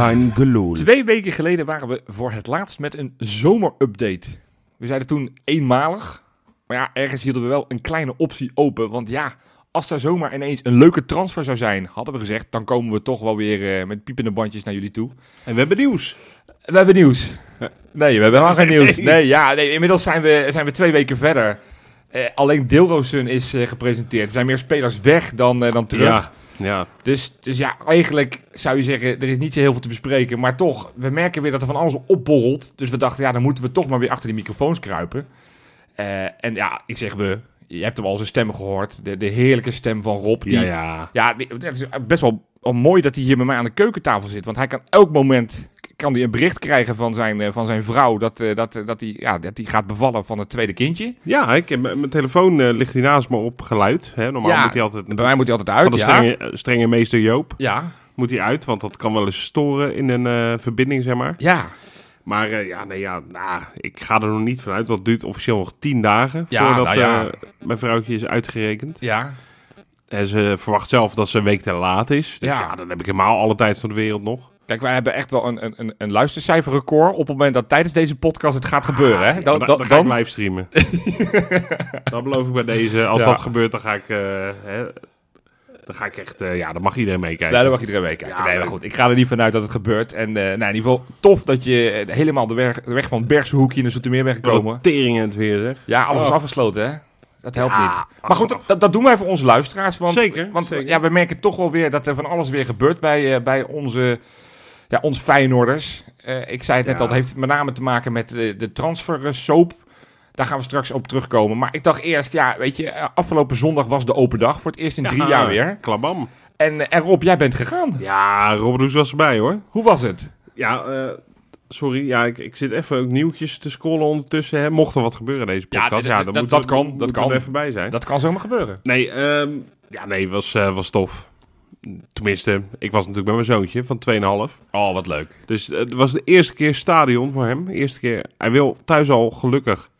kein gelul. Twee weken geleden waren we voor het laatst met een zomerupdate. We zeiden toen eenmalig. Maar ja, ergens hielden we wel een kleine optie open. Want ja, als er zomaar ineens een leuke transfer zou zijn, hadden we gezegd, dan komen we toch wel weer eh, met piepende bandjes naar jullie toe. En we hebben nieuws. We hebben nieuws. Nee, we hebben helemaal geen nieuws. Nee, ja, nee, inmiddels zijn we, zijn we twee weken verder. Eh, alleen Deelroosun is eh, gepresenteerd. Er zijn meer spelers weg dan, eh, dan terug. Ja, ja. Dus, dus ja, eigenlijk zou je zeggen, er is niet zo heel veel te bespreken. Maar toch, we merken weer dat er van alles opborrelt. Dus we dachten, ja, dan moeten we toch maar weer achter die microfoons kruipen. Eh, en ja, ik zeg we, je hebt hem al zijn stem gehoord. De, de heerlijke stem van Rob. Die, ja, ja. ja, die- het is best wel, wel mooi dat hij hier bij mij aan de keukentafel zit. Want hij kan elk moment kan hij een bericht krijgen van zijn, eh, van zijn vrouw dat, eh, dat, eh, dat, hij, ja, dat hij gaat bevallen van het tweede kindje. Ja, ik, mijn telefoon ligt hier naast me op geluid. Hè. Normaal Ja, moet hij altijd... Bij mij moet hij altijd van uit, de ja. strenge, strenge meester Joop Ja, moet hij uit, want dat kan wel eens storen in een verbinding, zeg maar. ja. Maar ja, nee, ja, nou, ik ga er nog niet vanuit. Dat duurt officieel nog tien dagen Ja, voordat nou ja. mijn vrouwtje is uitgerekend. Ja, En ze verwacht zelf dat ze een week te laat is. Dus Ja. ja, dan heb ik helemaal alle tijd van de wereld nog. Kijk, wij hebben echt wel een, een- een, een luistercijferrecord op het moment dat tijdens deze podcast het gaat gebeuren. Hè? Ja, Dan, dan, dan, dan ga ik dan- livestreamen. dat beloof ik bij deze. Als Ja. dat gebeurt, dan ga ik... eh, hè, dan ga ik echt... ja, dan mag iedereen meekijken. Nee, dan mag iedereen meekijken. Ja, nee, maar goed, ik ga er niet vanuit dat het gebeurt. En eh, nou, in ieder geval tof dat je eh, helemaal de weg, de weg van het Bergse hoekje naar Zoetermeer bent gekomen. een tering in het weer, zeg. Ja, alles is Oh. afgesloten, hè? Dat helpt Ja, niet. Maar goed, dat, dat doen wij voor onze luisteraars. Want, Zeker, Want zeker. Ja, we merken toch wel weer dat er van alles weer gebeurt bij, bij onze, ja, ons Feyenoorders. Eh, ik zei het net Ja. al, het heeft met name te maken met de, de transfer eh, soap. Daar gaan we straks op terugkomen. Maar ik dacht eerst, ja, weet je, eh, afgelopen zondag was de open dag. Voor het eerst in drie Ja, jaar weer. Klabam. En, eh, en Rob, jij bent gegaan. Ja, Robert Hoes was erbij, hoor. Hoe was het? Ja, eh, sorry. Ja, ik, ik zit even ook nieuwtjes te scrollen ondertussen. Hè. Mocht er wat gebeuren in deze podcast, ja, dat- dan dat- dat we- kan, dat kan. er even bij zijn. Dat kan zomaar gebeuren. Nee, ehm, ja, nee, was, eh, was tof. Tenminste, ik was natuurlijk bij mijn zoontje van 2,5. Oh, wat leuk. Dus eh, het was de eerste keer stadion voor hem. De eerste keer. Hij wil thuis al gelukkig.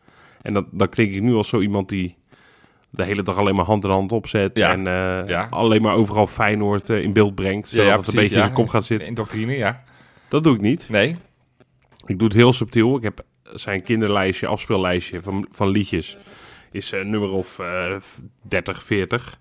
En dat, dat klink ik nu als zo iemand die de hele dag alleen maar hand in hand opzet. Ja. En eh, Ja. alleen maar overal Feyenoord eh, in beeld brengt. Zodat het een beetje in zijn kop gaat zitten. In doctrine, ja. Dat doe ik niet. Nee. Ik doe het heel subtiel. Ik heb zijn kinderlijstje, afspeellijstje van, van liedjes. Is een nummer of eh 30, 40.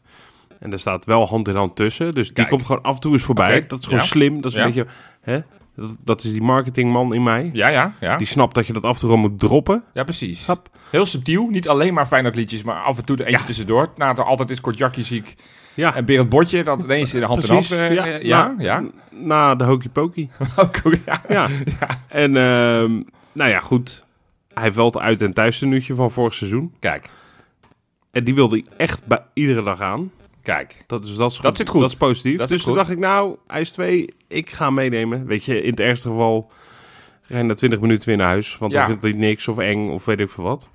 En er staat wel hand in hand tussen. Dus die Kijk. komt gewoon af en toe eens voorbij. Dat is gewoon ja. slim. Dat is Ja. een beetje... Hè? Dat, dat is die marketingman in mij. Ja, ja, ja. Die snapt dat je dat af en toe moet droppen. Ja, precies. Hap. Heel subtiel. Niet alleen maar Feyenoord liedjes, maar af en toe er eentje Ja. tussendoor. Na er altijd is Kortjakje ziek Ja, en Berend Botje. Dan ineens in de hand precies. in hand. eh, eh, ja, na, ja. Na de hokey pokey. Goed, ja. Ja. En ehm, nou ja, goed. Hij het uit- en thuistenuutje van vorig seizoen. Kijk, En die wilde ik echt bij iedere dag aan. Kijk. Dat is, dat is, Dat zit goed. Dat is positief. Dat dus is toen goed. dacht ik, nou, hij is twee. Ik ga meenemen. Weet je, in het ergste geval rijden na 20 minuten weer naar huis. Want Ja. dan vindt hij niks of eng of weet ik veel wat.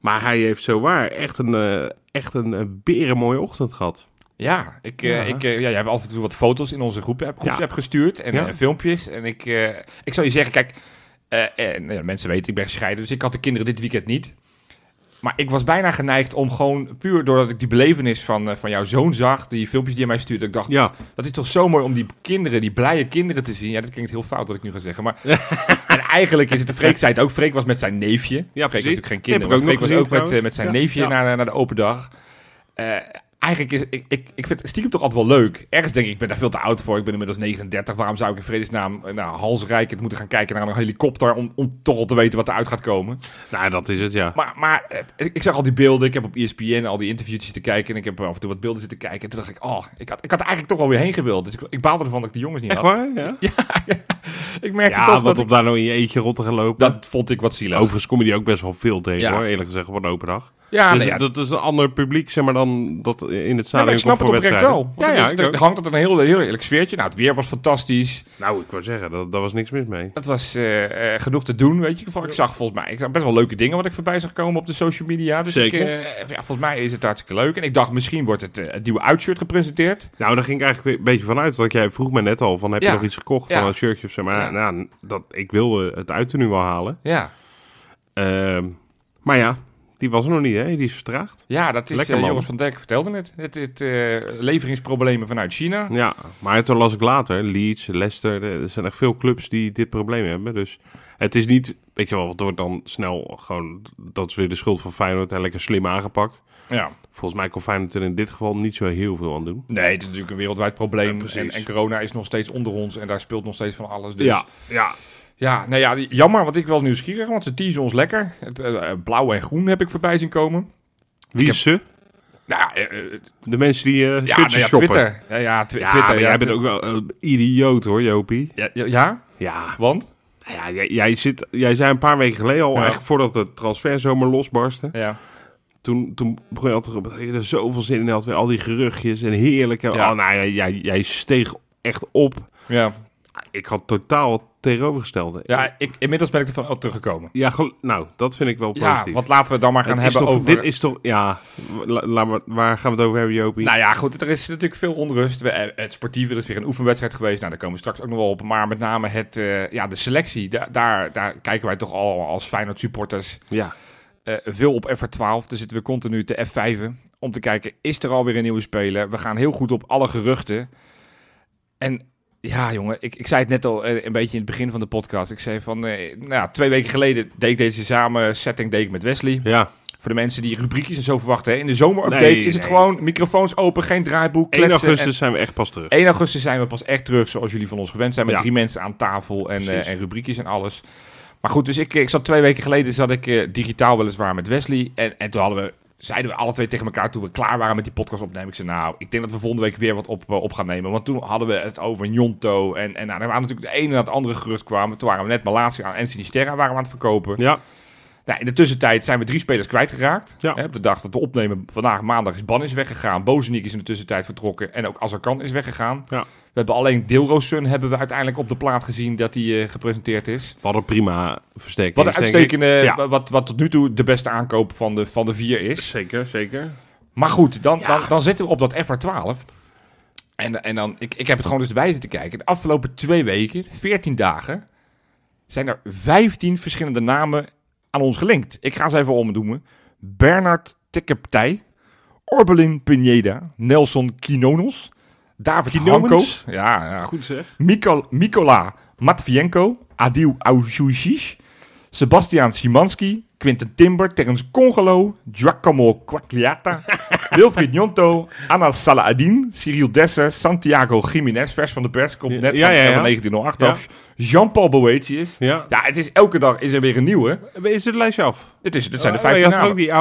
Maar hij heeft zo waar echt een, eh echt een eh, berenmooie ochtend gehad. Ja, ik, eh, Ja. ik, eh, ja, jij hebt af en toe wat foto's in onze groep, groep Ja. gestuurd en eh, filmpjes. En ik, ik zou je zeggen, kijk, mensen weten, ik ben gescheiden, dus ik had de kinderen dit weekend niet. Maar ik was bijna geneigd om gewoon, puur doordat ik die belevenis van, eh, van jouw zoon zag, die filmpjes die je mij stuurde, ik dacht, Ja, dat is toch zo mooi om die kinderen, die blije kinderen te zien. Ja, dat klinkt heel fout wat ik nu ga zeggen, maar... en eigenlijk is het, de Freek zei het ook, Freek was met zijn neefje. Freek precies. heeft natuurlijk geen kinderen, maar Freek was ook met, eh, met zijn neefje Ja. naar, naar de open dag. Eh, eigenlijk is, ik, ik, ik vind het stiekem toch altijd wel leuk. Ergens denk ik, ik ben daar veel te oud voor. Ik ben inmiddels 39. Waarom zou ik in vredesnaam eh, nou, halsrijkend moeten gaan kijken naar een helikopter... om, om toch al te weten wat eruit gaat komen. nou dat is het, ja. Maar, maar eh, ik zag al die beelden. Ik heb op ESPN al die interviewtjes zitten kijken... en ik heb af en toe wat beelden zitten kijken. En toen dacht ik, oh, ik had, ik had er eigenlijk toch wel weer heen gewild. Dus ik, ik baalde ervan dat ik die jongens niet Echt had. waar? Ja, Ja, ja. ik merkte ja toch wat dat op ik- daar nou in je eentje rond te gaan lopen. Dat vond ik wat zielig. Overigens kom je die ook best wel veel tegen Ja. hoor, eerlijk gezegd, op een open dag. ja, dus nee, ja, dat is een ander publiek, zeg maar, dan dat in het Nee, stadion ik snap het oprecht wel. Ja, ja, er hangt het een heel, heel eerlijk sfeertje. Nou, het weer was fantastisch. Nou, ik wou zeggen, dat, daar was niks mis mee. Het was eh, eh, genoeg te doen, weet je. Ik zag volgens mij ik zag best wel leuke dingen wat ik voorbij zag komen op de social media. Dus Zeker. Ik, eh, ja, volgens mij is het hartstikke leuk. En ik dacht, misschien wordt het, nieuwe uitshirt gepresenteerd. Nou, daar ging ik eigenlijk een beetje vanuit. Want jij vroeg me net al van, heb Ja. je nog iets gekocht Ja. van een shirtje of zo? Maar nou, dat, ik wilde het uit nu wel halen. Ja, Ehm, maar ja, Die was er nog niet, hè? Die is vertraagd. Ja, dat is Lekker, eh, man. Joris van Dijk vertelde het. Het, het eh, leveringsproblemen vanuit China. Ja, maar toen las ik later, Leeds, Leicester, er zijn echt veel clubs die dit probleem hebben. Dus het is niet, weet je wel, het wordt dan snel gewoon, dat is weer de schuld van Feyenoord en lekker slim aangepakt. Ja. Volgens mij kon Feyenoord er in dit geval niet zo heel veel aan doen. Nee, het is natuurlijk een wereldwijd probleem. precies. en, en corona is nog steeds onder ons en daar speelt nog steeds van alles. Dus ja, ja. Ja, nou ja, jammer, want ik was nieuwsgierig, want ze teasen ons lekker. Het, eh, eh, blauw en groen heb ik voorbij zien komen. Wie is ze? Nou ja, eh, De mensen die eh ja, nou shoppen. Twitter. Ja, ja, Ja, Twitter. jij bent ook wel een idioot hoor, Jopie. Ja, ja, ja, want? nou ja jij, jij, zit, jij zei een paar weken geleden al, eigenlijk voordat de transferzomer losbarstte. Ja. Toen, toen begon je al te je er zoveel zin in had. Weer al die geruchtjes en heerlijke... Ja. Oh, nou ja, jij, jij steeg echt op. Ja, Ik had totaal tegenovergestelde. ja ik, inmiddels ben ik ervan ook teruggekomen. Ja, nou, dat vind ik wel Ja, positief. want laten we dan maar gaan Het hebben toch, over... Dit is toch... Ja, la- maar, waar gaan we het over hebben, Jopie? Nou ja, goed, er is natuurlijk veel onrust. We, eh, het sportieve, er is weer een oefenwedstrijd geweest. Nou, daar komen we straks ook nog wel op. Maar met name het, eh, ja, de selectie, da- daar, daar kijken wij toch al als Feyenoord supporters ja. eh, veel op F12. Daar zitten we continu te F5'en om te kijken, is er alweer een nieuwe speler? We gaan heel goed op alle geruchten. En ja, jongen, ik, ik zei het net al eh, een beetje in het begin van de podcast. Ik zei van, eh, nou, ja, twee weken geleden deed ik deze samen setting deed ik met Wesley. Ja, Voor de mensen die rubriekjes en zo verwachten. Hè. In de zomerupdate Nee, is het nee. gewoon microfoons open, geen draaiboek, 1 kletsen. augustus zijn we echt pas terug. En 1 augustus zijn we pas echt terug, zoals jullie van ons gewend zijn. Met Ja. drie mensen aan tafel en, eh, en rubriekjes en alles. Maar goed, dus ik, ik zat twee weken geleden zat ik eh, digitaal weliswaar met Wesley. En, en toen hadden we, zeiden we alle twee tegen elkaar toen we klaar waren met die podcast opnemen. Ik zei, nou, ik denk dat we volgende week weer wat op, eh, op gaan nemen. Want toen hadden we het over Njonto. En, en nou, er waren natuurlijk de ene en het andere gerucht kwamen. Toen waren we net Malatia en Sinisterra waren we aan het verkopen. Ja, Nou, in de tussentijd zijn we drie spelers kwijtgeraakt. Ja. Hè, op de dag dat we opnemen, vandaag maandag, is Ban is weggegaan. Bozeniek is in de tussentijd vertrokken. En ook Azarkan is weggegaan. Ja. We hebben alleen Deelroosun hebben we uiteindelijk op de plaat gezien dat die eh, gepresenteerd is. we hadden prima versterking. Wat een uitstekende, Ja. wat, wat tot nu toe de beste aankoop van de, van de vier is. Zeker, zeker. Maar goed, dan, Ja. dan, dan zitten we op dat FR12. En, en dan, ik, ik heb het gewoon dus erbij zitten kijken. De afgelopen twee weken, 14 dagen, zijn er 15 verschillende namen aan ons gelinkt. Ik ga ze even omdoemen. Bernard Tikkeptij, Orbelin Pineda, Nelson Kinonos, David? Hanko, ja, ja. Goed zeg. Mikol, Mikola Matvienko, Adil Aushushish, Sebastian Simanski, Quinten Timber, Terence Congolo, Giacomo Quagliata, Wilfried Njonto, Anna Salahadin, Cyril Desse, Santiago Jiménez, vers van de pers, komt net ja, van, ja, ja. van 1908 Ja. af. Jean-Paul Boetius. Ja. Ja, het is elke dag is er weer een nieuwe. Is het lijstje af? Dit, is, dit zijn de Oh, je 15 had ook die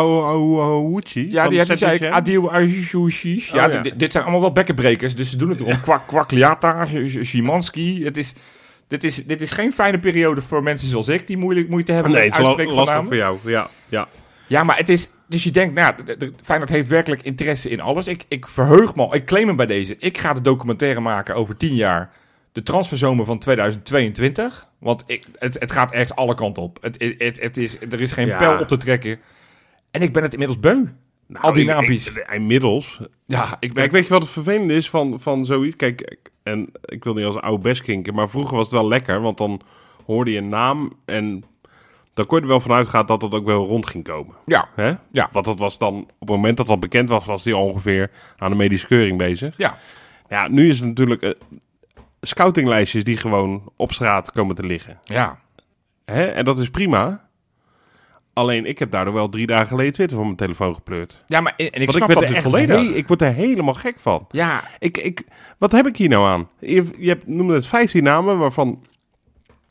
Wuchi Ja, die, die zei. Adil. Ja, Oh, ja. dit- zijn allemaal wel bekkenbrekers, dus ze doen het erom. Quagliata, Simanski. Het is... Dit is, dit is geen fijne periode voor mensen zoals ik die moeilijk moeite hebben Nee, met het uitspreken van lastig voor jou. Ja, ja. Ja, maar het is... Dus je denkt, nou, de, de, Feyenoord heeft werkelijk interesse in alles. Ik, ik verheug me al, ik claim hem bij deze. Ik ga de documentaire maken over 10 jaar. De transferzomer van 2022. Want ik, het, het gaat echt alle kanten op. Het, het, het, het is, er is geen Ja. pijl op te trekken. En ik ben het inmiddels beu. Nou, Al die naampjes. ik- Inmiddels. Ja, ik ben... Kijk, weet je wat het vervelende is van, van zoiets? Kijk, en ik wil niet als oude best kinken, maar vroeger was het wel lekker, want dan hoorde je een naam en dan kon je er wel vanuit gaan dat dat ook wel rond ging komen. Ja, Hè? Ja. Want dat was dan, op het moment dat dat bekend was, was hij ongeveer aan de medische keuring bezig. ja. Ja, nu is het natuurlijk eh, scoutinglijstjes die gewoon op straat komen te liggen. Ja. Hè? En dat is prima. Alleen, ik heb daardoor wel drie dagen geleden Twitter van mijn telefoon gepleurd. Ja, maar en ik snap werd dat dus volledig. ik word er helemaal gek van. Ja, Ik, ik, wat heb ik hier nou aan? Je, je hebt, noemde het 15 namen waarvan...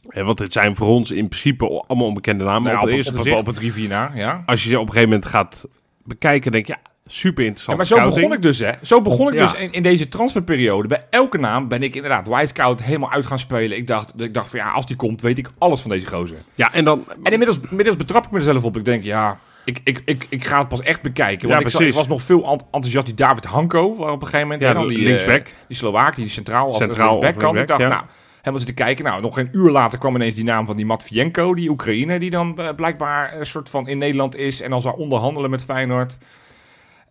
eh, Want het zijn voor ons in principe allemaal onbekende namen nou, op het op, eerste op, gezicht. op het 3 4 na, ja. Als je ze op een gegeven moment gaat bekijken, denk je... Ja, super Ja, interessant. maar zo begon ik dus, hè. Zo begon ik Ja. dus in, in deze transferperiode. Bij elke naam ben ik inderdaad Wisecout helemaal uit gaan spelen. Ik dacht, ik dacht van ja, als die komt, weet ik alles van deze gozer. Ja, en dan... En inmiddels, inmiddels betrap ik mezelf op. Ik denk, ja, ik, ik, ik, ik ga het pas echt bekijken. Want Ja, ik, zat- ik precies. was nog veel ent- enthousiast die David Hanko. Waar op een gegeven moment Ja, dan die, linksback. eh, die Slovaak, die centraal als Centraal linksback kan. Ik dacht, ja. nou, helemaal zitten kijken. Nou, nog een uur later kwam ineens die naam van die Matvienko, die Oekraïne, die dan eh, blijkbaar een soort van in Nederland is en dan zou onderhandelen met Feyenoord.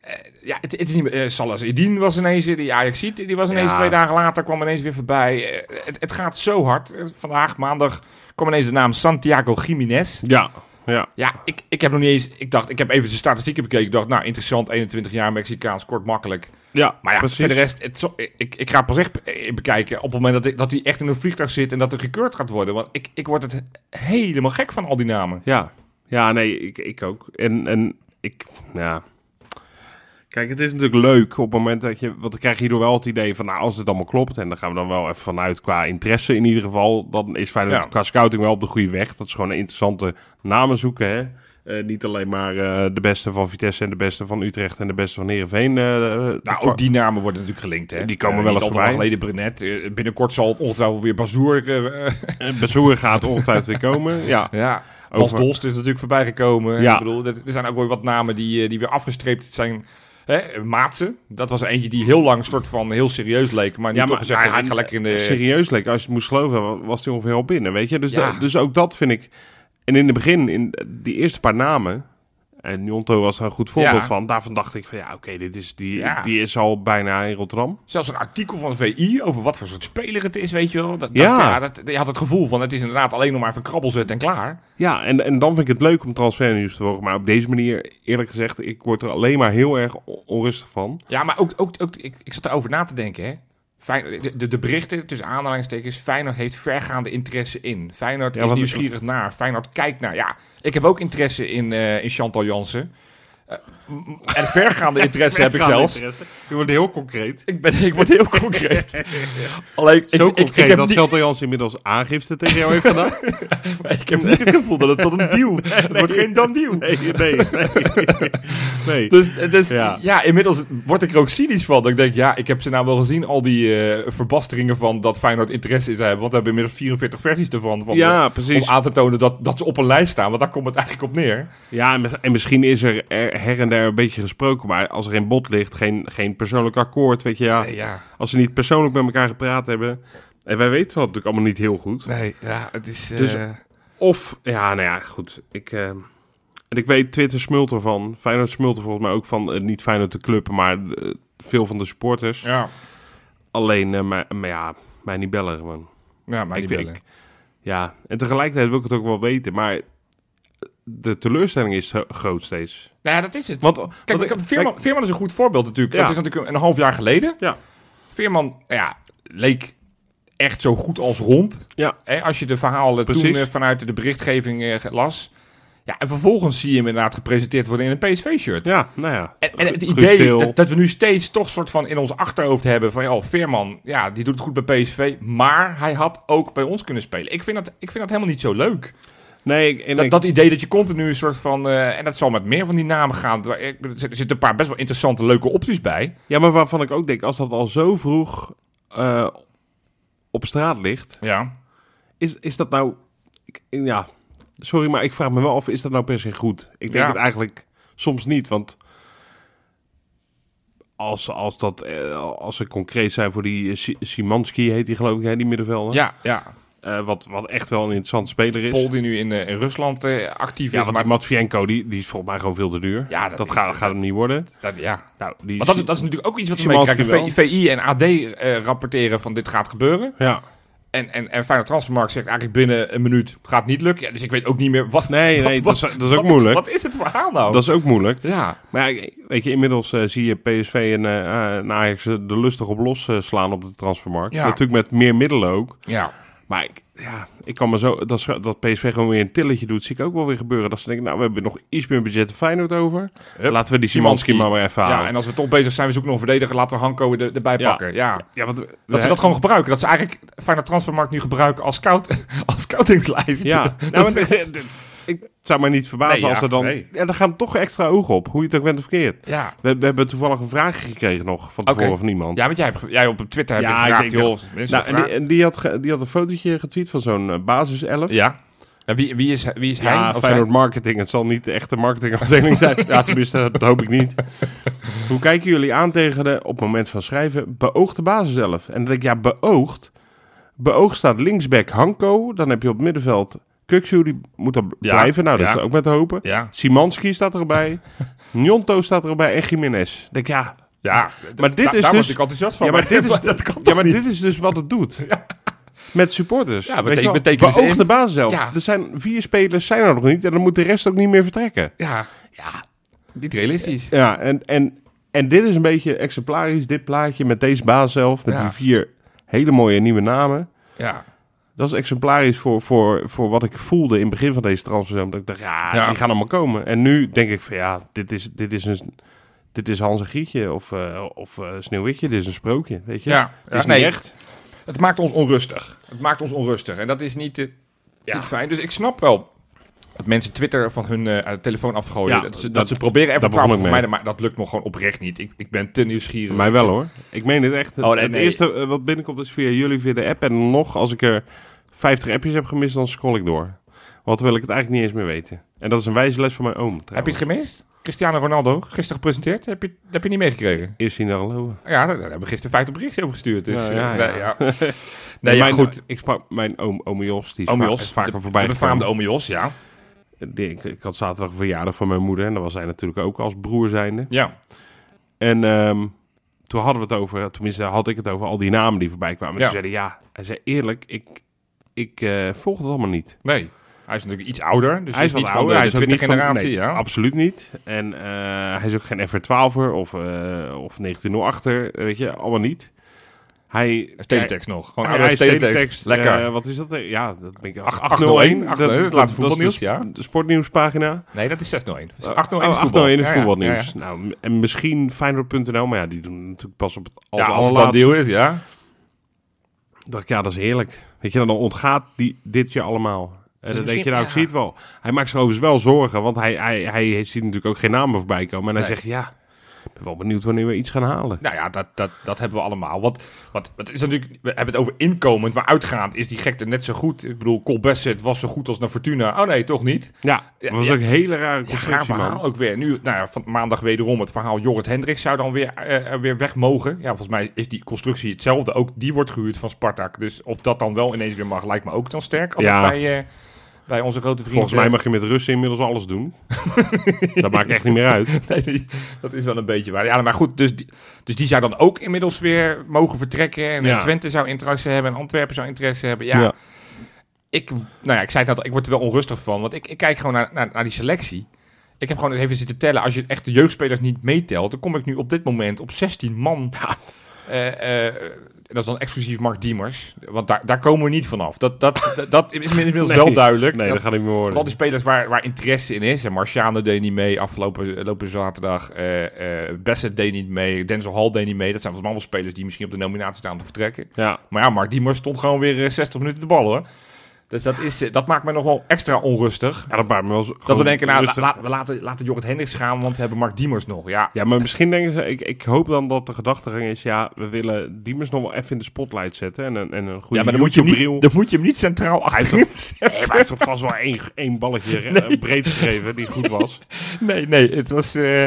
Eh, ja, het, het is niet meer. eh, Salas Edin was ineens, die Ajax die was ineens Ja. twee dagen later, kwam ineens weer voorbij. Eh, het, het gaat zo hard. Vandaag, maandag, kwam ineens de naam Santiago Jiménez. Ja, Ja. Ja, ik, ik heb nog niet eens... Ik dacht, ik heb even de statistieken bekeken. Ik dacht, nou, interessant, 21 jaar, Mexicaans, kort, makkelijk. Ja, Maar ja, precies. voor de rest, het, ik, ik ga pas echt bekijken op het moment dat, ik, dat hij echt in een vliegtuig zit en dat er gekeurd gaat worden. Want ik, ik word het helemaal gek van al die namen. Ja, ja nee, ik, ik ook. En, en ik, ja... Kijk, het is natuurlijk leuk op het moment dat je... Want dan krijg je hierdoor wel het idee van... Nou, als het allemaal klopt... En daar gaan we dan wel even vanuit qua interesse in ieder geval... Dan is Feyenoord Ja. qua scouting wel op de goede weg. Dat is gewoon een interessante namen zoeken, hè. Eh, niet alleen maar eh, de beste van Vitesse en de beste van Utrecht en de beste van Heerenveen. eh Nou, ook die namen worden natuurlijk gelinkt. Hè? Die komen wel eens voorbij. geleden Brenet. Binnenkort zal het ongetwijfeld weer Bazoer. Uh, Bezoer gaat ongetwijfeld weer komen. Ja, ja. Bas Over- Dolst is natuurlijk voorbij gekomen. Ja. Ik bedoel, er zijn ook weer wat namen die, die weer afgestreept zijn. Hè, Maatsen, dat was eentje die heel lang soort van heel serieus leek. Maar nu Ja, toch maar- gezegd, ja, ik ga lekker in de... serieus leek. Als je het moest geloven, was hij ongeveer al binnen, weet je. Dus, Ja. da- dus ook dat vind ik... En in het begin, in die eerste paar namen... En Njonto was er een goed voorbeeld Ja. van. Daarvan dacht ik van ja, oké, dit is die, Ja. die is al bijna in Rotterdam. Zelfs een artikel van VI over wat voor soort speler het is, weet je wel. Dat, dat- Ja. dat, je had het gevoel van het is inderdaad alleen nog maar even krabbel zetten en klaar. Ja, en, en dan vind ik het leuk om transfernieuws te volgen. Maar op deze manier, eerlijk gezegd, ik word er alleen maar heel erg onrustig van. Ja, maar ook, ook, ook ik, ik zat erover na te denken. Hè. De, berichten tussen aanhalingstekens. Feyenoord heeft vergaande interesse in. Feyenoord Ja, is nieuwsgierig naar. Feyenoord kijkt naar. Ja, ik heb ook interesse in, eh, in Chantal Jansen. Eh, en vergaande interesse heb ik zelfs. Je wordt heel concreet. Ik, ben, ik word heel concreet. Alleen, ik, Zo ik, ik, concreet heb dat Chantal Jans inmiddels aangifte tegen jou heeft gedaan? ik heb niet het gevoel dat het tot een deal. Het wordt geen dan deal. Nee, nee, nee. nee. Dus, dus ja. Ja. inmiddels word ik er ook cynisch van. Dat ik denk, ja, ik heb ze nou wel gezien, al die eh, verbasteringen van dat Feyenoord interesse in ze hebben. Want we hebben inmiddels 44 versies ervan. Van Ja, om precies. aan te tonen dat, dat ze op een lijst staan. Want daar komt het eigenlijk op neer. Ja, en, mis- en misschien is er er her en der een beetje gesproken, maar als er geen bod ligt, geen, geen persoonlijk akkoord, weet je, ja, Nee, ja. als ze niet persoonlijk met elkaar gepraat hebben, en wij weten dat natuurlijk allemaal niet heel goed. Nee, ja, het is... eh, Dus- Of, ja, nou ja, goed, ik, eh, en ik weet Twitter smult ervan, Feyenoord smult er volgens mij ook van, eh, niet Feyenoord de club, maar eh, veel van de supporters. ja, Alleen, eh, maar, maar ja, mij niet bellen gewoon. ja, maar Ik weet- bellen. Ja, en tegelijkertijd wil ik het ook wel weten, maar de teleurstelling is groot steeds. Nou ja, dat is het. Want, Kijk, want ik heb- Veerman, Veerman is een goed voorbeeld natuurlijk. Ja. Dat is natuurlijk een half jaar geleden. Ja. Veerman, ja, leek echt zo goed als rond. Ja. Hè, als je de verhalen toen eh, vanuit de berichtgeving eh, las. Ja, en vervolgens zie je hem inderdaad gepresenteerd worden in een PSV-shirt. Ja, nou ja. En, en het idee dat, dat we nu steeds toch soort van in ons achterhoofd hebben van... ja, Veerman, ja, die doet het goed bij PSV, maar hij had ook bij ons kunnen spelen. Ik vind dat, ik vind dat helemaal niet zo leuk. Nee, ik, Dat, ik- dat idee dat je continu een soort van... eh, en dat zal met meer van die namen gaan. Er zitten een paar best wel interessante, leuke opties bij. ja, maar waarvan ik ook denk, als dat al zo vroeg eh, op straat ligt, Ja. is, is dat nou... ik- ja, sorry, maar ik vraag me wel af, is dat nou per se goed? Ik denk Ja. het eigenlijk soms niet, want als, als, dat, eh, als ze concreet zijn voor die Si- Simanski, heet die geloof ik, hè, die middenvelder. Ja, ja. Eh, wat, wat echt wel een interessant speler is. Pol die nu in, eh, in Rusland eh, actief ja, is. Maar die Matvienko, die, die is volgens mij gewoon veel te duur. Ja, dat dat is- gaat, gaat hem niet worden. dat, ja. Nou, die Want dat is, dat is natuurlijk ook iets wat Szymanski meekrijgen. VI en AD rapporteren van dit gaat gebeuren. Ja. En, en, en Feyenoord Transfermarkt zegt eigenlijk binnen een minuut gaat niet lukken. Ja, dus ik weet ook niet meer wat... Nee, wat- nee, wat- dat is, dat is ook wat moeilijk. Wat is het verhaal nou? Dat is ook moeilijk. Ja, Maar ja, weet je, inmiddels zie je PSV en, en Ajax er lustig op los slaan op de transfermarkt. Ja. Natuurlijk met meer middelen ook. ja. Maar ik, ja, ik kan me zo... Dat, dat PSV gewoon weer een tilletje doet, zie ik ook wel weer gebeuren. Dat ze denken, nou, we hebben nog iets meer budget Feyenoord over. Hup, Laten we die. Simanski maar weer even halen. ja, en als we toch bezig zijn, we zoeken nog een verdediger, laten we Hanko er, erbij Ja. pakken. Ja. Ja, want Dat ze dat gewoon gebruiken. Dat ze eigenlijk Feyenoord Transfermarkt nu gebruiken als, scout, als scoutingslijst. Ja, nou, ik zou mij niet verbazen Nee, als er dan... nee. Ja, dan gaan toch extra ogen op, hoe je het ook bent of verkeerd. ja. We, we hebben toevallig een vraag gekregen nog, van tevoren van iemand. ja, want jij, hebt, jij op Twitter hebt Ja, gevraagd, joh, Nou, en, die, en die, had, ge- die had een fotootje getweet van zo'n eh, basis 11. Ja. En wie, wie, is, wie is hij? Ja, Of Feyenoord Marketing. Het zal niet de echte marketingafdeling zijn. ja, tenminste, dat hoop ik niet. Hoe kijken jullie aan tegen de, op het moment van schrijven, beoogde basis 11? En dan denk ik, ja, beoogd. Beoogd staat linksback Hanko. Dan heb je op het middenveld Kuksu, die moet er Ja, blijven. Nou, dat ja. is ook met hopen. Ja, Simanski staat erbij. Njonto staat erbij en Jiménez. Denk ja, ja. Maar dit Da- is daar dus- ik enthousiast van. Ja, maar dit is- dat kan ja, maar niet? dit is dus wat het doet. met supporters. Ja, Weet beteken- je wel? betekenen ze Beoogde in. basis zelf. Ja. Er zijn vier spelers zijn er nog niet en dan moet de rest ook niet meer vertrekken. Ja, Ja, niet realistisch. ja en, en, en dit is een beetje exemplarisch, dit plaatje met deze baas zelf, met die vier hele mooie nieuwe namen. Ja, Dat is exemplarisch voor, voor, voor wat ik voelde in het begin van deze transferzomer. Dat ik dacht, ja, Ja. die gaan allemaal komen. En nu denk ik van, ja, dit is, dit is, een, dit is Hans en Grietje of, eh, of eh, Sneeuwwitje. Dit is een sprookje, weet je. ja. Het is ja, nee, niet echt. Het maakt ons onrustig. Het maakt ons onrustig. En dat is niet, eh, Ja. niet fijn. Dus ik snap wel dat mensen Twitter van hun eh, telefoon afgooien. Ja, dat, ze, dat, dat- ze proberen even mee. mij, maar dat lukt me gewoon oprecht niet. Ik, ik ben te nieuwsgierig. Mij wel hoor. Ik meen het echt. Het, Oh, nee, het nee. eerste eh, wat binnenkomt is via jullie, via de app. En nog, als ik er 50 appjes heb gemist, dan scroll ik door. Want wil ik het eigenlijk niet eens meer weten. En dat is een wijze les van mijn oom. Heb je het gemist? Cristiano Ronaldo, gisteren gepresenteerd. Heb je, heb je niet meegekregen? Zien naar geloven. Ja, daar, daar hebben we gisteren 50 berichtjes over gestuurd. Dus, Ja, eh, ja, nee, ja. Nee, goed. Ik sprak mijn oom, oom Jos. Die is, Ome va- Jos, is vaker de, voorbij de befaamde Jos, ja. Ik, ik had zaterdag een verjaardag van mijn moeder. En daar was hij natuurlijk ook als broer zijnde. Ja, En ehm, toen hadden we het over, tenminste had ik het over al die namen die voorbij kwamen. En Ja. toen zei hij, ja, hij zei eerlijk, ik, ik eh, volg het allemaal niet. nee. Hij is natuurlijk iets ouder, dus hij is niet van ouder, de, hij is niet van- nee, ja. Absoluut niet. En eh, hij is ook geen FR12er of, eh of 1908er, weet je, allemaal niet. Hij... Teletext nog. Gewoon hij, is teletext. teletext. Lekker. eh, wat is dat? Ja, dat ben ik... 801, 801, het laatste voetbalnieuws, is de, ja. de sportnieuwspagina. nee, dat is 601. Dus Oh, 801 is oh, voetbal. 801 is voetbalnieuws. Ja, ja. Nou, en misschien Feyenoord.nl, maar ja, die doen natuurlijk pas op het als Ja, als het dan allerlaatste. deal is, ja. dacht ik, ja, dat is heerlijk. Weet je, dan ontgaat die, dit je allemaal. En Dus dan denk je, nou, ja. ik zie het wel. Hij maakt zich overigens wel zorgen, want hij, hij, hij ziet natuurlijk ook geen namen voorbij komen. En hij Nee. zegt, ja, ben wel benieuwd wanneer we iets gaan halen. Nou ja, dat, dat, dat hebben we allemaal. Want, het is natuurlijk, we hebben het over inkomend, maar uitgaand is die gekte net zo goed. Ik bedoel, Cole Bassett was zo goed als naar Fortuna. Oh nee, toch niet? Ja, Ja, dat was ja. ook een hele rare Ja, constructie, raar verhaal man. ook weer. Nu, nou ja, van maandag wederom het verhaal Jorrit Hendricks zou dan weer, eh, er weer weg mogen. Ja, volgens mij is die constructie hetzelfde. Ook die wordt gehuurd van Spartak. Dus of dat dan wel ineens weer mag, lijkt me ook dan sterk. Als Ja. bij, bij onze grote vriend... Volgens mij mag je met Russen inmiddels alles doen. dat maakt echt niet meer uit. Nee, dat is wel een beetje waar. Ja, maar goed, dus die, dus die zou dan ook inmiddels weer mogen vertrekken. En, Ja. en Twente zou interesse hebben en Antwerpen zou interesse hebben. Ja, Ik, nou ja, ik zei al, ik word er wel onrustig van. Want ik, ik kijk gewoon naar, naar, naar die selectie. Ik heb gewoon even zitten tellen. Als je echt de jeugdspelers niet meetelt, dan kom ik nu op dit moment op 16 man. Eh, eh, dat is dan exclusief Mark Diemers. Want daar, daar komen we niet vanaf. Dat, dat, dat, dat is inmiddels Nee. wel duidelijk. Nee, Dat- dat gaat niet meer worden. al die spelers waar, waar interesse in is. En Marciano deed niet mee afgelopen lopen zaterdag. eh eh Bassett deed niet mee. Denzel Hall deed niet mee. Dat zijn volgens mij allemaal spelers die misschien op de nominatie staan te vertrekken. Ja, Maar ja, Mark Diemers stond gewoon weer eh, 60 minuten de bal hoor. Dus dat, is, eh, dat maakt me nog wel extra onrustig. ja dat maakt me wel Dat we denken, nou, la- we laten, laten Jorrit Hendricks gaan, want we hebben Mark Diemers nog. Ja, Ja, maar misschien denken ze... Ik, ik hoop dan dat de gedachtegang is... Ja, we willen Diemers nog wel even in de spotlight zetten. En een, en een goede ja maar dan moet, je hem niet, dan moet je hem niet centraal achterin zetten. Nee, maar hij heeft toch vast wel één, één balletje re- breed gegeven die goed was. Nee, nee, het was... eh,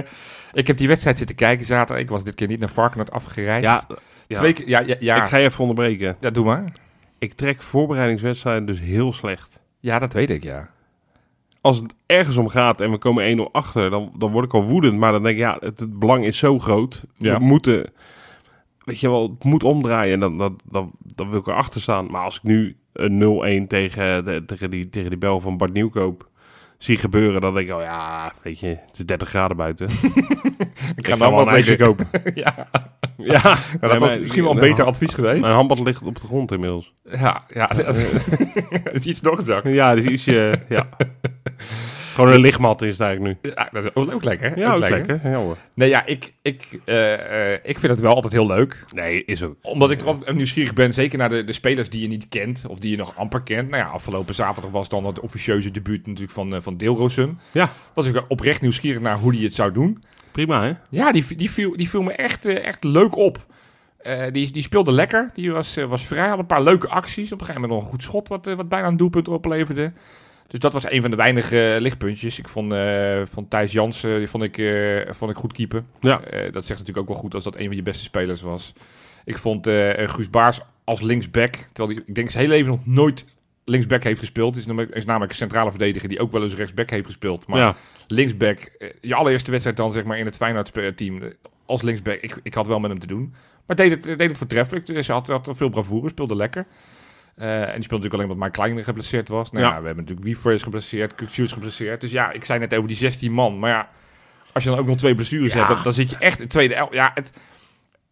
ik heb die wedstrijd zitten kijken zaterdag. Ik was dit keer niet naar Varkenoord afgereisd. Ja, ja. Twee keer, ja, ja, ja. ik ga je even onderbreken. ja, doe maar. Ik trek voorbereidingswedstrijden dus heel slecht. Ja, dat weet ik, ja. Als het ergens om gaat en we komen 1-0 achter, dan, dan word ik al woedend. Maar dan denk ik, ja, het, het belang is zo groot. Ja. We moeten, weet je wel, het moet omdraaien. En dan, dan, dan, dan wil ik erachter staan. Maar als ik nu een 0-1 tegen, de, tegen, die, tegen die bel van Bart Nieuwkoop zie gebeuren, dan denk ik, oh ja, weet je, het is 30 graden buiten. ik ga dan wel een ijsje kopen. ja. Ja, Nou, dat Nee, was misschien wel een beter advies geweest. Mijn handbad ligt op de grond inmiddels. Ja, ja. het is iets doorgezakt. Ja, dus ietsje, ja. Gewoon een lichtmat is het eigenlijk nu. Ja, dat is ook, ook lekker. Ja, ook lekker. Ja hoor. Nee, ja, ik, ik, eh, eh, ik vind het wel altijd heel leuk. Nee, is ook. Omdat ik er altijd nieuwsgierig ben, zeker naar de, de spelers die je niet kent. Of die je nog amper kent. Nou ja, afgelopen zaterdag was dan het officieuze debuut natuurlijk van, eh, van Deelrosum. Ja. Was ik oprecht nieuwsgierig naar hoe die het zou doen. Prima, hè? Ja, die, die, viel, die viel me echt, eh, echt leuk op. Eh, die, die speelde lekker. Die was, eh, was vrij. Had een paar leuke acties. Op een gegeven moment nog een goed schot wat, wat bijna een doelpunt opleverde. Dus dat was een van de weinige lichtpuntjes. Ik vond, eh, van Thijs Jansen die vond ik, vond ik goed keeper. Ja. Dat zegt natuurlijk ook wel goed als dat een van je beste spelers was. Ik vond Guus Baars als linksback. Terwijl hij, ik denk zijn hele leven nog nooit linksback heeft gespeeld. Is namelijk, is namelijk een centrale verdediger die ook wel eens rechtsback heeft gespeeld. Maar ja. linksback, eh, je allereerste wedstrijd dan zeg maar in het Feyenoord-team eh, als linksback. Ik, ik had wel met hem te doen. Maar deed het, deed het voortreffelijk. Dus hij had, had veel bravoure, speelde lekker. Eh, en die speelt natuurlijk alleen omdat Mike Kleiner geblesseerd was. Nou, Ja. ja. we hebben natuurlijk Wiefer is geblesseerd, Kukcu is geblesseerd. Dus ja, ik zei net over die 16 man. Maar ja, als je dan ook nog twee blessures Ja. hebt, dan, dan zit je echt in tweede el. Ja, het,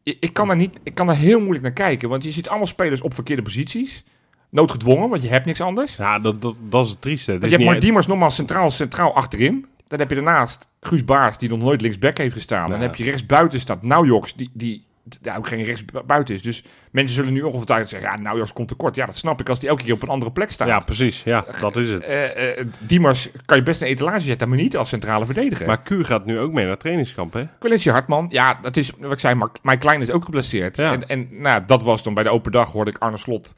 ik, ik kan daar niet, ik kan daar heel moeilijk naar kijken. Want je ziet allemaal spelers op verkeerde posities. Noodgedwongen, want je hebt niks anders. Ja, dat, dat, dat is het trieste. Is je hebt Mark Diemers nogmaals centraal, centraal achterin. Dan heb je daarnaast Guus Baars, die nog nooit linksback heeft gestaan. Dan heb je rechtsbuiten staat Naujoks, die, die ja, ook geen rechtsbuiten is. Dus mensen zullen nu ongetwijfeld zeggen, ja, Naujoks komt tekort. Ja, dat snap ik als die elke keer op een andere plek staat. Ja, precies. Ja, dat is het. Eh, eh, Diemers kan je best een etalage zetten, maar niet als centrale verdediger. Maar Q gaat nu ook mee naar trainingskamp, hè? Hartman, ja, dat is wat ik zei, maar Mike Klein is ook geblesseerd. Ja. En, en nou, dat was dan bij de open dag, hoorde ik Arne Slot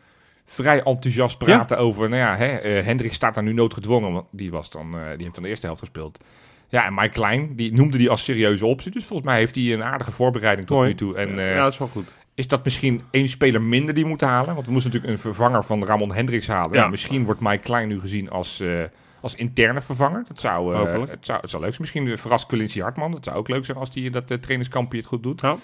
vrij enthousiast praten over, nou ja, hè, eh, Hendrik staat daar nu noodgedwongen, want die, was dan, eh, die heeft dan de eerste helft gespeeld. Ja, en Mike Klein, die noemde die als serieuze optie. Dus volgens mij heeft hij een aardige voorbereiding tot Mooi. nu toe. En eh, ja, dat is wel goed. is dat misschien één speler minder die we moeten halen? Want we moesten natuurlijk een vervanger van Ramon Hendricks halen. Ja. Misschien wordt Mike Klein nu gezien als, eh, als interne vervanger. Dat zou, eh, Hopelijk. het zou, het zou leuk zijn. Misschien verrast Quincy Hartman. Dat zou ook leuk zijn als hij dat uh, trainingskampje het goed doet. Ja.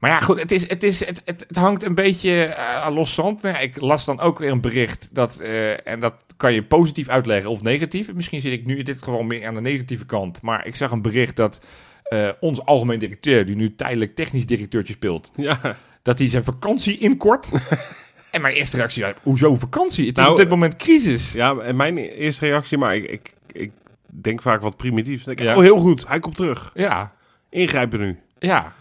Maar ja, goed, het, is, het, is, het, het, het hangt een beetje aan los zand. Nou ik las dan ook weer een bericht, dat, eh, en dat kan je positief uitleggen of negatief. Misschien zit ik nu in dit geval meer aan de negatieve kant. Maar ik zag een bericht dat eh onze algemeen directeur, die nu tijdelijk technisch directeurtje speelt, Ja, dat hij zijn vakantie inkort. en mijn eerste reactie was, hoezo vakantie? Het is Nou, op dit moment crisis. ja, en mijn eerste reactie, maar ik, ik, ik denk vaak wat primitief. Ik, Ja. oh, heel goed, hij komt terug. Ja, Ingrijpen nu. ja.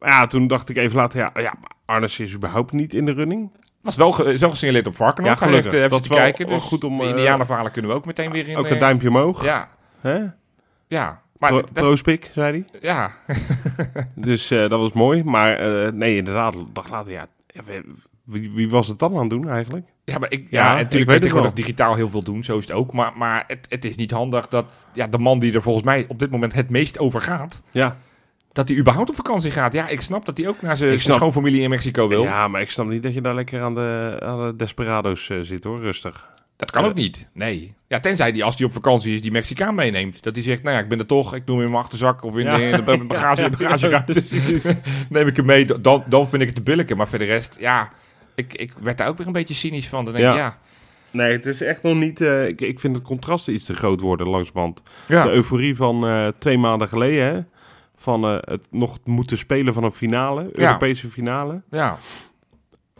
Ja, toen dacht ik even later, ja, ja Arnes is überhaupt niet in de running. Was wel, is wel gesignaleerd op Varkenoord. Ja, gelukkig. Even, Dat te kijken. Dus goed om, de eh, Indianenverhalen kunnen we ook meteen weer in. Ook eh, een duimpje omhoog. Ja, Hè? ja. Maar Pro, dat, Prospik, zei hij. ja, Dus eh, dat was mooi. Maar eh, nee, inderdaad, dag later, ja, wie, wie was het dan aan het doen eigenlijk? ja, maar ik, Ja, ja, ik natuurlijk weet tegenwoordig wel. digitaal heel veel doen. Zo is het ook. Maar, maar het, het is niet handig dat ja, de man die er volgens mij op dit moment het meest over gaat, Ja, dat hij überhaupt op vakantie gaat. Ja, ik snap dat hij ook naar zijn schoonfamilie in Mexico wil. ja, maar ik snap niet dat je daar lekker aan de, aan de desperado's eh, zit hoor, rustig. Dat kan ook niet. Nee. Ja, tenzij die als hij op vakantie is, die Mexicaan meeneemt. Dat hij zegt, nou ja, ik ben er toch. Ik doe hem in mijn achterzak of in, Ja. de, in de bagage, bagageruimte. Neem ik hem mee. Dan, dan vind ik het te billijken. Maar voor de rest, ja, ik, ik werd daar ook weer een beetje cynisch van. Dan denk ik, Ja. ja, Nee, het is echt nog niet... eh, ik, ik vind het contrast iets te groot worden langsband. ja. De euforie van eh, twee maanden geleden, hè? Van eh, het nog moeten spelen van een finale, Europese finale. ja.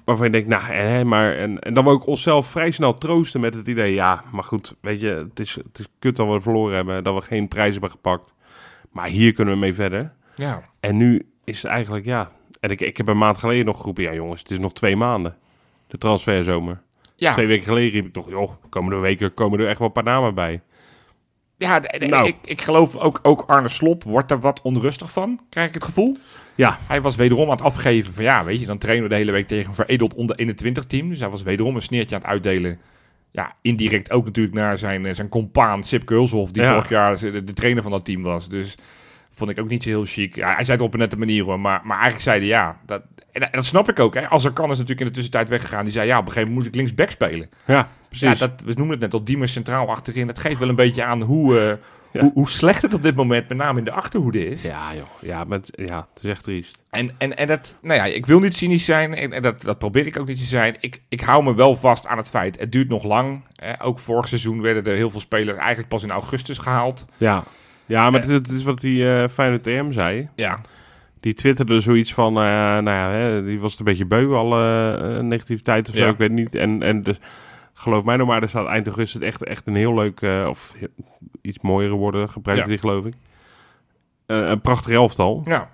Waarvan je denkt, nou, hè, maar... En, en dan we ook onszelf vrij snel troosten met het idee... Ja, maar goed, weet je, het is, het is kut dat we verloren hebben. Dat we geen prijs hebben gepakt. Maar hier kunnen we mee verder. ja. En nu is het eigenlijk, ja... En ik, ik heb een maand geleden nog geroepen... Ja jongens, het is nog twee maanden. De transferzomer. Ja, Twee weken geleden riep ik toch... Joh, komende weken komen er echt wel een paar namen bij. Ja Nou. ik, ik geloof ook, ook Arne Slot wordt er wat onrustig van, krijg ik het gevoel. Ja. Hij was wederom aan het afgeven van, ja, weet je, dan trainen we de hele week tegen een veredeld onder 21 team. Dus hij was wederom een sneertje aan het uitdelen. Ja, indirect ook natuurlijk naar zijn, eh, zijn compaan Sip Keulshoff, die Ja. vorig jaar de, de trainer van dat team was. Dus vond ik ook niet zo heel chic. Ja, hij zei het op een nette manier hoor, maar, maar eigenlijk zei hij ja. Dat, en, dat snap ik ook. Hè. Als er kan is natuurlijk in de tussentijd weggegaan. Die zei ja, op een gegeven moment moet ik linksback spelen. Ja, precies. Ja, dat, we noemen het net al, Diemers centraal achterin. Dat geeft wel een beetje aan hoe, eh, Ja. hoe, hoe slecht het op dit moment, met name in de achterhoede is. Ja, joh. Ja, met, ja, het is echt triest. En, en, en dat, nou ja, ik wil niet cynisch zijn en, en dat, dat probeer ik ook niet te zijn. Ik, ik hou me wel vast aan het feit, het duurt nog lang. Hè. Ook vorig seizoen werden er heel veel spelers eigenlijk pas in augustus gehaald. Ja. Ja, maar het, is- wat die eh Feyenoord TM zei. Ja, Die twitterde zoiets van, eh, nou ja, hè, die was het een beetje beu, alle eh, negativiteit of zo, Ja. ik weet niet. En, en dus, geloof mij nog maar, er staat eind augustus echt, echt een heel leuk, of iets mooiere worden, gebruikt Ja. die geloof ik. Een prachtig elftal. ja.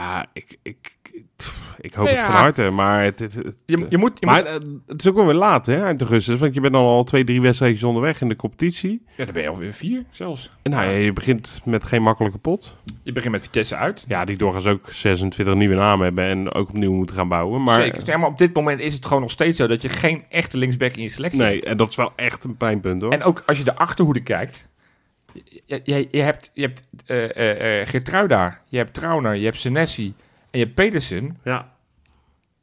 Ja, ik, ik, ik, pff, ik hoop Ja. het van harte, maar het, het, het- Je, je moet, je maar moet, eh, het is ook wel weer laat, hè, eind augustus. Want je bent dan al twee, drie wedstrijdjes onderweg in de competitie. ja, dan ben je alweer vier zelfs. En nou, ja, je begint met geen makkelijke pot. Je begint met Vitesse uit. Ja, die doorgaans ook 26 nieuwe namen hebben en ook opnieuw moeten gaan bouwen. Maar, Zeker. Ja, maar op dit moment is het gewoon nog steeds zo dat je geen echte linksback in je selectie Nee, hebt. en dat is wel echt een pijnpunt hoor. En ook als je de achterhoede kijkt. Je, je, je hebt, je hebt eh eh, eh, Geertruida, je hebt Trauner, je hebt Senesi en je hebt Pedersen. ja.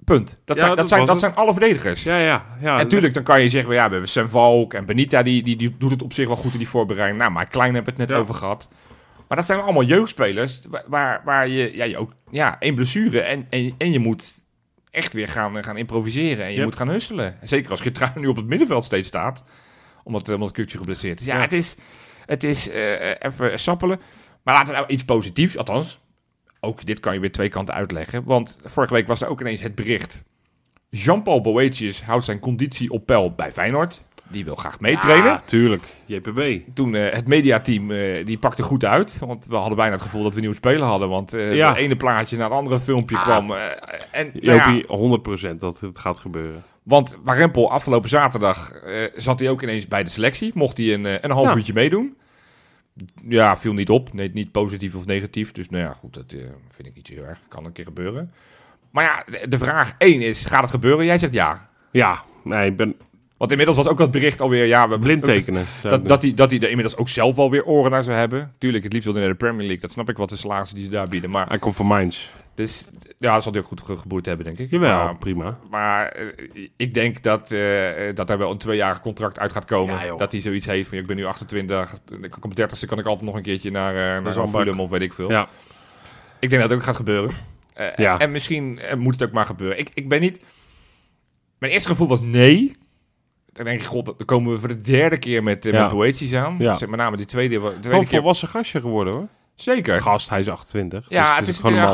Punt. Dat, Ja, zijn, dat dat, zijn, dat zijn alle verdedigers. Ja, ja. ja en natuurlijk, dan kan je zeggen, ja, we hebben Sam Valk en Benita, die, die, die doet het op zich wel goed in die voorbereiding. Nou, maar Klein hebben we het net Ja. over gehad. Maar dat zijn allemaal jeugdspelers, wa- waar, waar je, ja, je ook, ja, één blessure en, en, en je moet echt weer gaan, gaan improviseren. En je Yep. moet gaan husselen. Zeker als Geertruida nu op het middenveld steeds staat. Omdat, omdat Kukje geblesseerd is. Ja, Ja. het is, het is eh, even sappelen. Maar laten we nou iets positiefs, althans. Ook dit kan je weer twee kanten uitleggen. Want vorige week was er ook ineens het bericht. Jean-Paul Boetius houdt zijn conditie op peil bij Feyenoord. Die wil graag meetrainen. Ja, tuurlijk. JPB. Toen eh, het mediateam, eh die pakte goed uit. Want we hadden bijna het gevoel dat we nieuw spelen hadden. Want eh Ja. het ene plaatje naar het andere filmpje Ah. kwam. eh, en, nou ja, Jopie, 100% dat het gaat gebeuren. Want Warempel afgelopen zaterdag eh, zat hij ook ineens bij de selectie. Mocht hij een, eh, een half Ja. uurtje meedoen. Ja, viel niet op. Nee, niet positief of negatief. Dus nou ja, goed, dat eh, vind ik niet zo heel erg. Kan een keer gebeuren. Maar ja, de, de vraag één is, gaat het gebeuren? Jij zegt ja. Ja, nee, ik ben Want inmiddels was ook dat bericht alweer, ja, we blind tekenen. Dat, dat, hij, dat hij er inmiddels ook zelf alweer oren naar zou hebben. Tuurlijk, het liefst wil hij naar de Premier League. Dat snap ik wat de salarissen die ze daar bieden. Maar Hij komt van Mainz. Dus, ja, dat zal hij ook goed ge- geboerd hebben, denk ik. Jawel, Maar, prima. maar eh, ik denk dat, eh, dat er wel een tweejarig contract uit gaat komen. Ja, dat hij zoiets heeft van, ik ben nu 28. Ik op 30ste kan ik altijd nog een keertje naar, eh naar. Fulham of weet ik veel. Ja. Ik denk dat het ook gaat gebeuren. Eh, Ja. En misschien moet het ook maar gebeuren. Ik, ik ben niet... Mijn eerste gevoel was nee. Dan denk ik, god, dan komen we voor de derde keer met, uh, Ja. met Boetjes aan. Ja. Dus, met name die tweede, tweede keer. volwassen gastje geworden hoor. Zeker. Gast, hij is 28. Ja, Dus het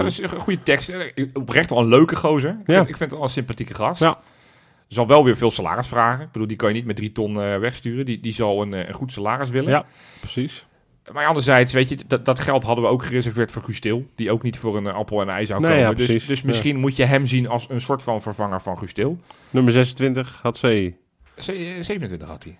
is, een een goede tekst. Eh, Oprecht wel een leuke gozer. Ik, Ja. vind, ik vind het wel een sympathieke gast. Ja. Zal wel weer veel salaris vragen. Ik bedoel, die kan je niet met drie ton eh, wegsturen. Die, die zal een, eh, een goed salaris willen. Ja, precies. Maar anderzijds, weet je, dat, dat geld hadden we ook gereserveerd voor Gustil. Die ook niet voor een appel en ei zou Nee, komen. ja, dus, dus Ja. misschien moet je hem zien als een soort van vervanger van Gustil. Nummer 26 had C. Ze- eh, 27 had hij.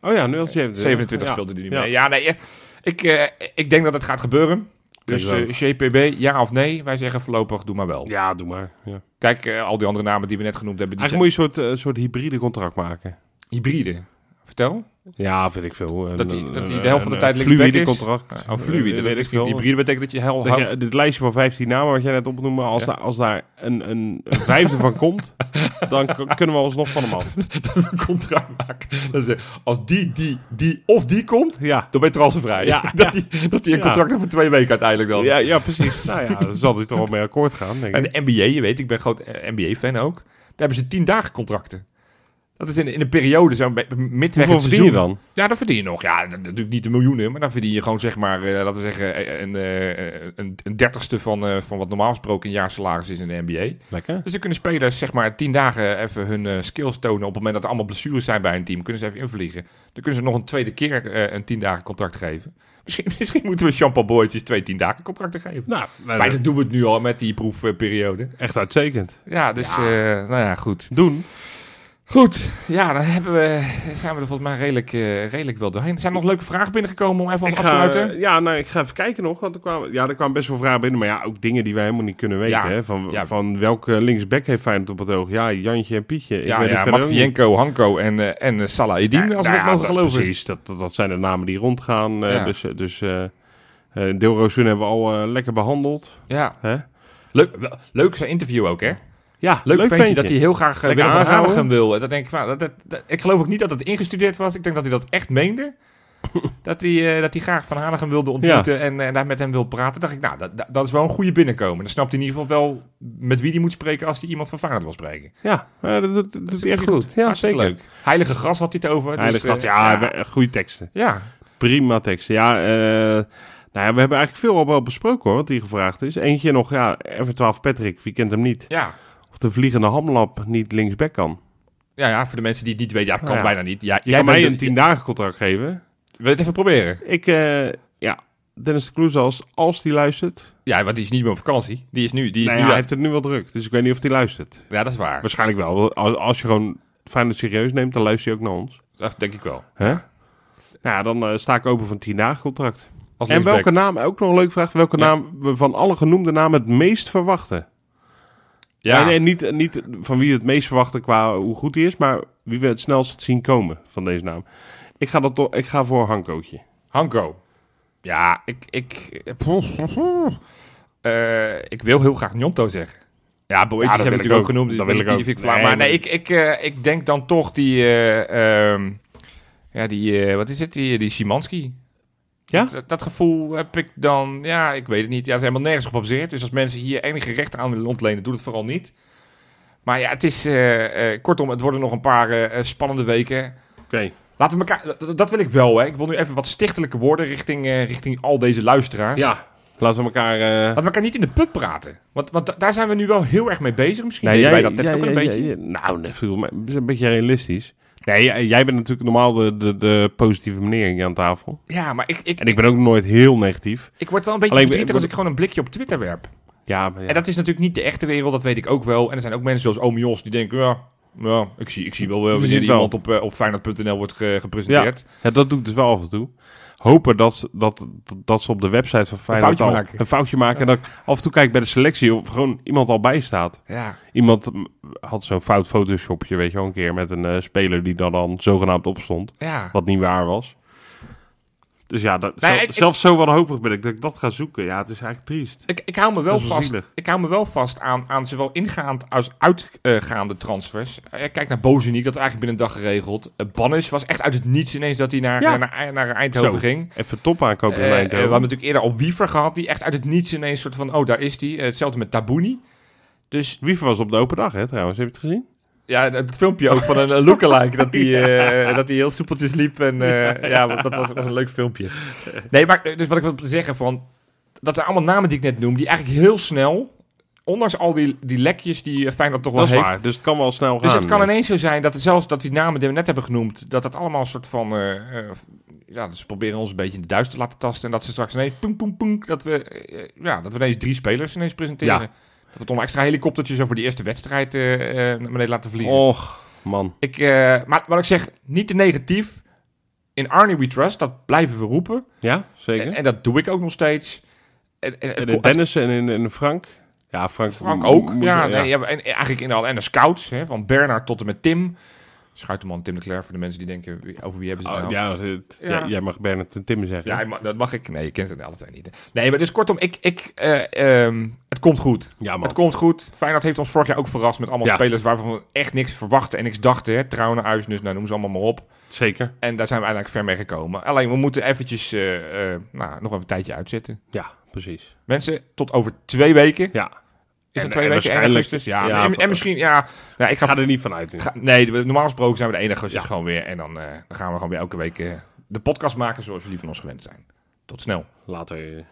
Oh ja, nu had 27. 27 Ja. speelde hij niet Ja. mee. Ja, nee, ik, eh, ik denk dat het gaat gebeuren. Dus ook. eh, JPB, ja of nee? Wij zeggen voorlopig, doe maar wel. Ja, doe maar. Ja. Kijk, eh, al die andere namen die we net genoemd hebben, die Eigenlijk moet je een soort, soort hybride contract maken. hybride. Vertel. Ja, vind ik veel. Een- Dat hij- dat hij de helft van de tijd linksback is? contract. Oh, fluide. Eh, Dat weet ik veel. Hybride betekent dat je heel Dat je, dit lijstje van 15 namen wat jij net opnoemde, als, Ja. daar, als daar een, een, vijfde van komt, dan kunnen we alsnog van hem af. een contract maken. Dat is, als die, die, die of die komt, Ja, dan ben je transfervrij. Ja. dat hij dat die een contract heeft voor twee weken uiteindelijk dan. ja, ja precies. Nou ja, daar zal hij toch wel mee akkoord gaan, denk En ik. de NBA, je weet, ik ben groot NBA-fan ook. Daar hebben ze tien dagen contracten. Dat is in, in een periode, zo'n be- midweg Hoeveel verdien je dan? Ja, dan verdien je nog. Ja, natuurlijk niet de miljoenen, maar dan verdien je gewoon zeg maar, eh, laten we zeggen, eh, een, eh, een, een dertigste van, eh, van wat normaal gesproken een jaarsalaris is in de NBA. Lekker. Dus dan kunnen spelers zeg maar tien dagen even hun eh, skills tonen. Op het moment dat er allemaal blessures zijn bij een team, kunnen ze even invliegen. Dan kunnen ze nog een tweede keer eh, een tien dagen contract geven. Misschien, misschien moeten we Jean-Paul Boytjes twee tien dagen contracten geven. Nou, nou, Feitelijk doen we het nu al met die proefperiode. echt uitstekend. Ja, dus Ja. eh, nou ja, goed. Doen. Goed, ja, dan hebben we, zijn we er volgens mij redelijk, eh, redelijk wel doorheen. Zijn er nog leuke vragen binnengekomen om even af te sluiten? ja, nou, ik ga even kijken nog. Want er kwamen, ja, er kwamen best wel vragen binnen. Maar ja, ook dingen die wij helemaal niet kunnen weten. Ja, Hè? Van, ja. van welke linksback heeft Feyenoord op het oog? Ja, Jantje en Pietje. Ik ja, weet. Matvienko, Hanko en, eh, en eh, Salah Eddin, Ja, als we nou het mogen geloven. Precies, dat, dat, dat zijn de namen die rondgaan. eh, Ja. Dus, eh, dus eh eh, Deelroosun hebben we al eh, lekker behandeld. Ja, Hè? leuk, leuk zijn interview ook, hè? Ja, Leuk, ventje, ventje. dat hij heel graag uh, Willem van. Hanegem wil. Dat denk ik, van, dat, dat, dat- ik geloof ook niet dat het ingestudeerd was. Ik denk dat hij dat echt meende. dat, hij, eh, dat hij graag Van Hanegem wilde ontmoeten en, en daar met hem wil praten. dacht ik, nou, dat, dat, is wel een goede binnenkomen. Dan snapt hij in ieder geval wel met wie hij moet spreken als hij iemand van Feyenoord wil spreken. Ja, eh, dat, is echt goed. Ja, Hartstikke zeker. leuk. Heilige gras had hij het over. Heilig dus, eh, ja, goede teksten. ja. Prima teksten. Ja, eh, nou ja, we hebben eigenlijk veel al wel besproken hoor, wat hier gevraagd is. Eentje nog, ja, F12 Patrick, wie kent hem niet? Ja. Of de vliegende hamlap niet linksback kan. Ja, ja, voor de mensen die het niet weten, ja, kan Nou ja. bijna niet. Ja, Je jij kan mij een 10 dagen contract geven. Wil je het even proberen? Ik, eh, ja, Dennis de Kloes, als, als die luistert. Ja, want die is niet meer op vakantie. Die is nu. Die is nu hij heeft het nu wel druk, dus ik weet niet of hij luistert. Ja, dat is waar. Waarschijnlijk wel. Als, als je gewoon Feyenoord serieus neemt, dan luister je ook naar ons. Dat denk ik wel. Hè? Nou ja, dan eh, sta ik open van 10 dagen contract. Als En welke naam, ook nog een leuke vraag, welke Ja. naam we van alle genoemde namen het meest verwachten? Ja, Nee, nee, niet, niet van wie we het meest verwachten qua hoe goed hij is, maar wie we het snelst zien komen van deze naam. Ik ga, dat toch, ik ga voor Hankootje. Hanko. Ja, ik, ik, eh, ik wil heel graag Njonto zeggen. Ja, Boetjes Ja, heb ik natuurlijk ook genoemd. Dus Dat wil ik die ook. vind ik flauw. Nee, maar nee, ik, ik, eh, ik denk dan toch die... eh, ehm, ja, die... wat is het? Die, die Simanski. Ja? Dat, dat gevoel heb ik dan... Ja, ik weet het niet. Ja, ze zijn helemaal nergens op gebaseerd. Dus als mensen hier enige recht aan willen ontlenen, doe het vooral niet. Maar ja, het is... eh, eh, kortom, het worden nog een paar eh, spannende weken. Oké. Laten we elkaar... Dat, dat wil ik wel, hè. Ik wil nu even wat stichtelijke woorden richting, richting al deze luisteraars. Ja, laten we elkaar... Laten we elkaar niet in de put praten. Want, want da- daar zijn we nu wel heel erg mee bezig. Misschien Nee, wij jij, dat net jij- ook een beetje. nou, nee, viel me- is een beetje realistisch. Nee, jij, bent natuurlijk normaal de, de, de positieve meneer hier aan tafel. Ja, maar ik, ik, En ik ben ook nooit heel negatief. ik word wel een beetje Alleen, verdrietig ik- als ik gewoon een blikje op Twitter werp. Ja, maar ja. En dat is natuurlijk niet de echte wereld, dat weet ik ook wel. En er zijn ook mensen zoals Oom Jos die denken... Ja, ja ik, zie, ik zie wel eh, wanneer wel. iemand op, eh, op Feyenoord.nl wordt ge- gepresenteerd. Ja, dat doe ik dus wel af en toe. Hopen dat, ze- dat, dat ze op de website van Feyenoord foutje al maken. een foutje maken. En dat ik af en toe kijk bij de selectie of gewoon iemand al bij staat. Ja. Iemand had zo'n fout photoshopje, weet je wel, een keer met een eh, speler die dan, dan zogenaamd opstond. ja. Wat niet waar was. Dus ja, dat, Nee, zelf- ik- zelfs zo wanhopig ben ik dat ik dat ga zoeken. Ja, het is eigenlijk triest. Ik, ik hou me wel vast. zielig. Ik hou me wel vast aan, aan zowel ingaand als uitgaande transfers. Eh, kijk naar Bozeniek, dat eigenlijk binnen een dag geregeld. Uh, Bannis was echt uit het niets ineens dat hij naar, Ja. eh, naar, naar Eindhoven Zo. ging. Even top aankopen in Eh, eh, Eindhoven. we hebben natuurlijk eerder al Wiever gehad, die echt uit het niets ineens soort van, oh daar is hij. Eh, hetzelfde met Tabouni. Dus Wiever was op de open dag, hè, trouwens. Heb je het gezien? Ja, het filmpje ook van een lookalike, dat hij eh, dat hij heel soepeltjes liep. En eh, ja, dat was, was een leuk filmpje. Nee, maar eh, dus wat ik wil zeggen van, dat zijn allemaal namen die ik net noem, die eigenlijk heel snel, ondanks al die, die lekjes die Feyenoord toch wel Dat is heeft, waar. Dus het kan wel snel gaan. Dus het kan ineens zo zijn dat zelfs dat die namen die we net hebben genoemd, dat het allemaal een soort van, ja, dus ze proberen ons een beetje in de duister te laten tasten en dat ze straks ineens, poeng, poeng, poeng, dat we, ja, dat we ineens drie spelers ineens presenteren. Ja. Dat we toch een extra helikoptertjes over die eerste wedstrijd eh, naar beneden laten vliegen. Och, man. Ik, eh, maar wat ik zeg, niet te negatief. In Arnie We Trust, dat blijven we roepen. Ja, zeker. En, en dat doe ik ook nog steeds. En, en, En in Dennis en in, in Frank. Ja, Frank, Frank ook. Ja, nee, ja, en eigenlijk in al. En de scouts, hè, van Bernard tot en met Tim. Schuiterman, Tim de Cler, voor de mensen die denken, wie- over wie hebben ze het Oh, nou? ja, het- Ja. jij- jij mag Bernard en Tim zeggen. Ja, hij ma- dat mag ik. Nee, je kent het alle twee niet. Nee, maar dus kortom, ik, ik, eh, ehm, het komt goed. Ja, man. Het komt goed. Feyenoord heeft ons vorig jaar ook verrast met allemaal Ja. spelers waarvan we echt niks verwachten en niks dachten. Hè. Trouwen, Uisnes, nou noem ze allemaal maar op. Zeker. En daar zijn we eigenlijk ver mee gekomen. Alleen, we moeten eventjes, eh, eh, nou, nog even een tijdje uitzitten. Ja, precies. Mensen, tot over twee weken. Ja. Is En- het twee en weken? 1 waarschijnlijk- augustus? Ja, ja, en, misschien, ja. Nou, ik ga, ga er niet van uit nu. ga- nee, normaal gesproken zijn we de 1 augustus Ja. gewoon weer. En dan, eh, dan gaan we gewoon weer elke week eh, de podcast maken zoals jullie van ons gewend zijn. Tot snel. Later.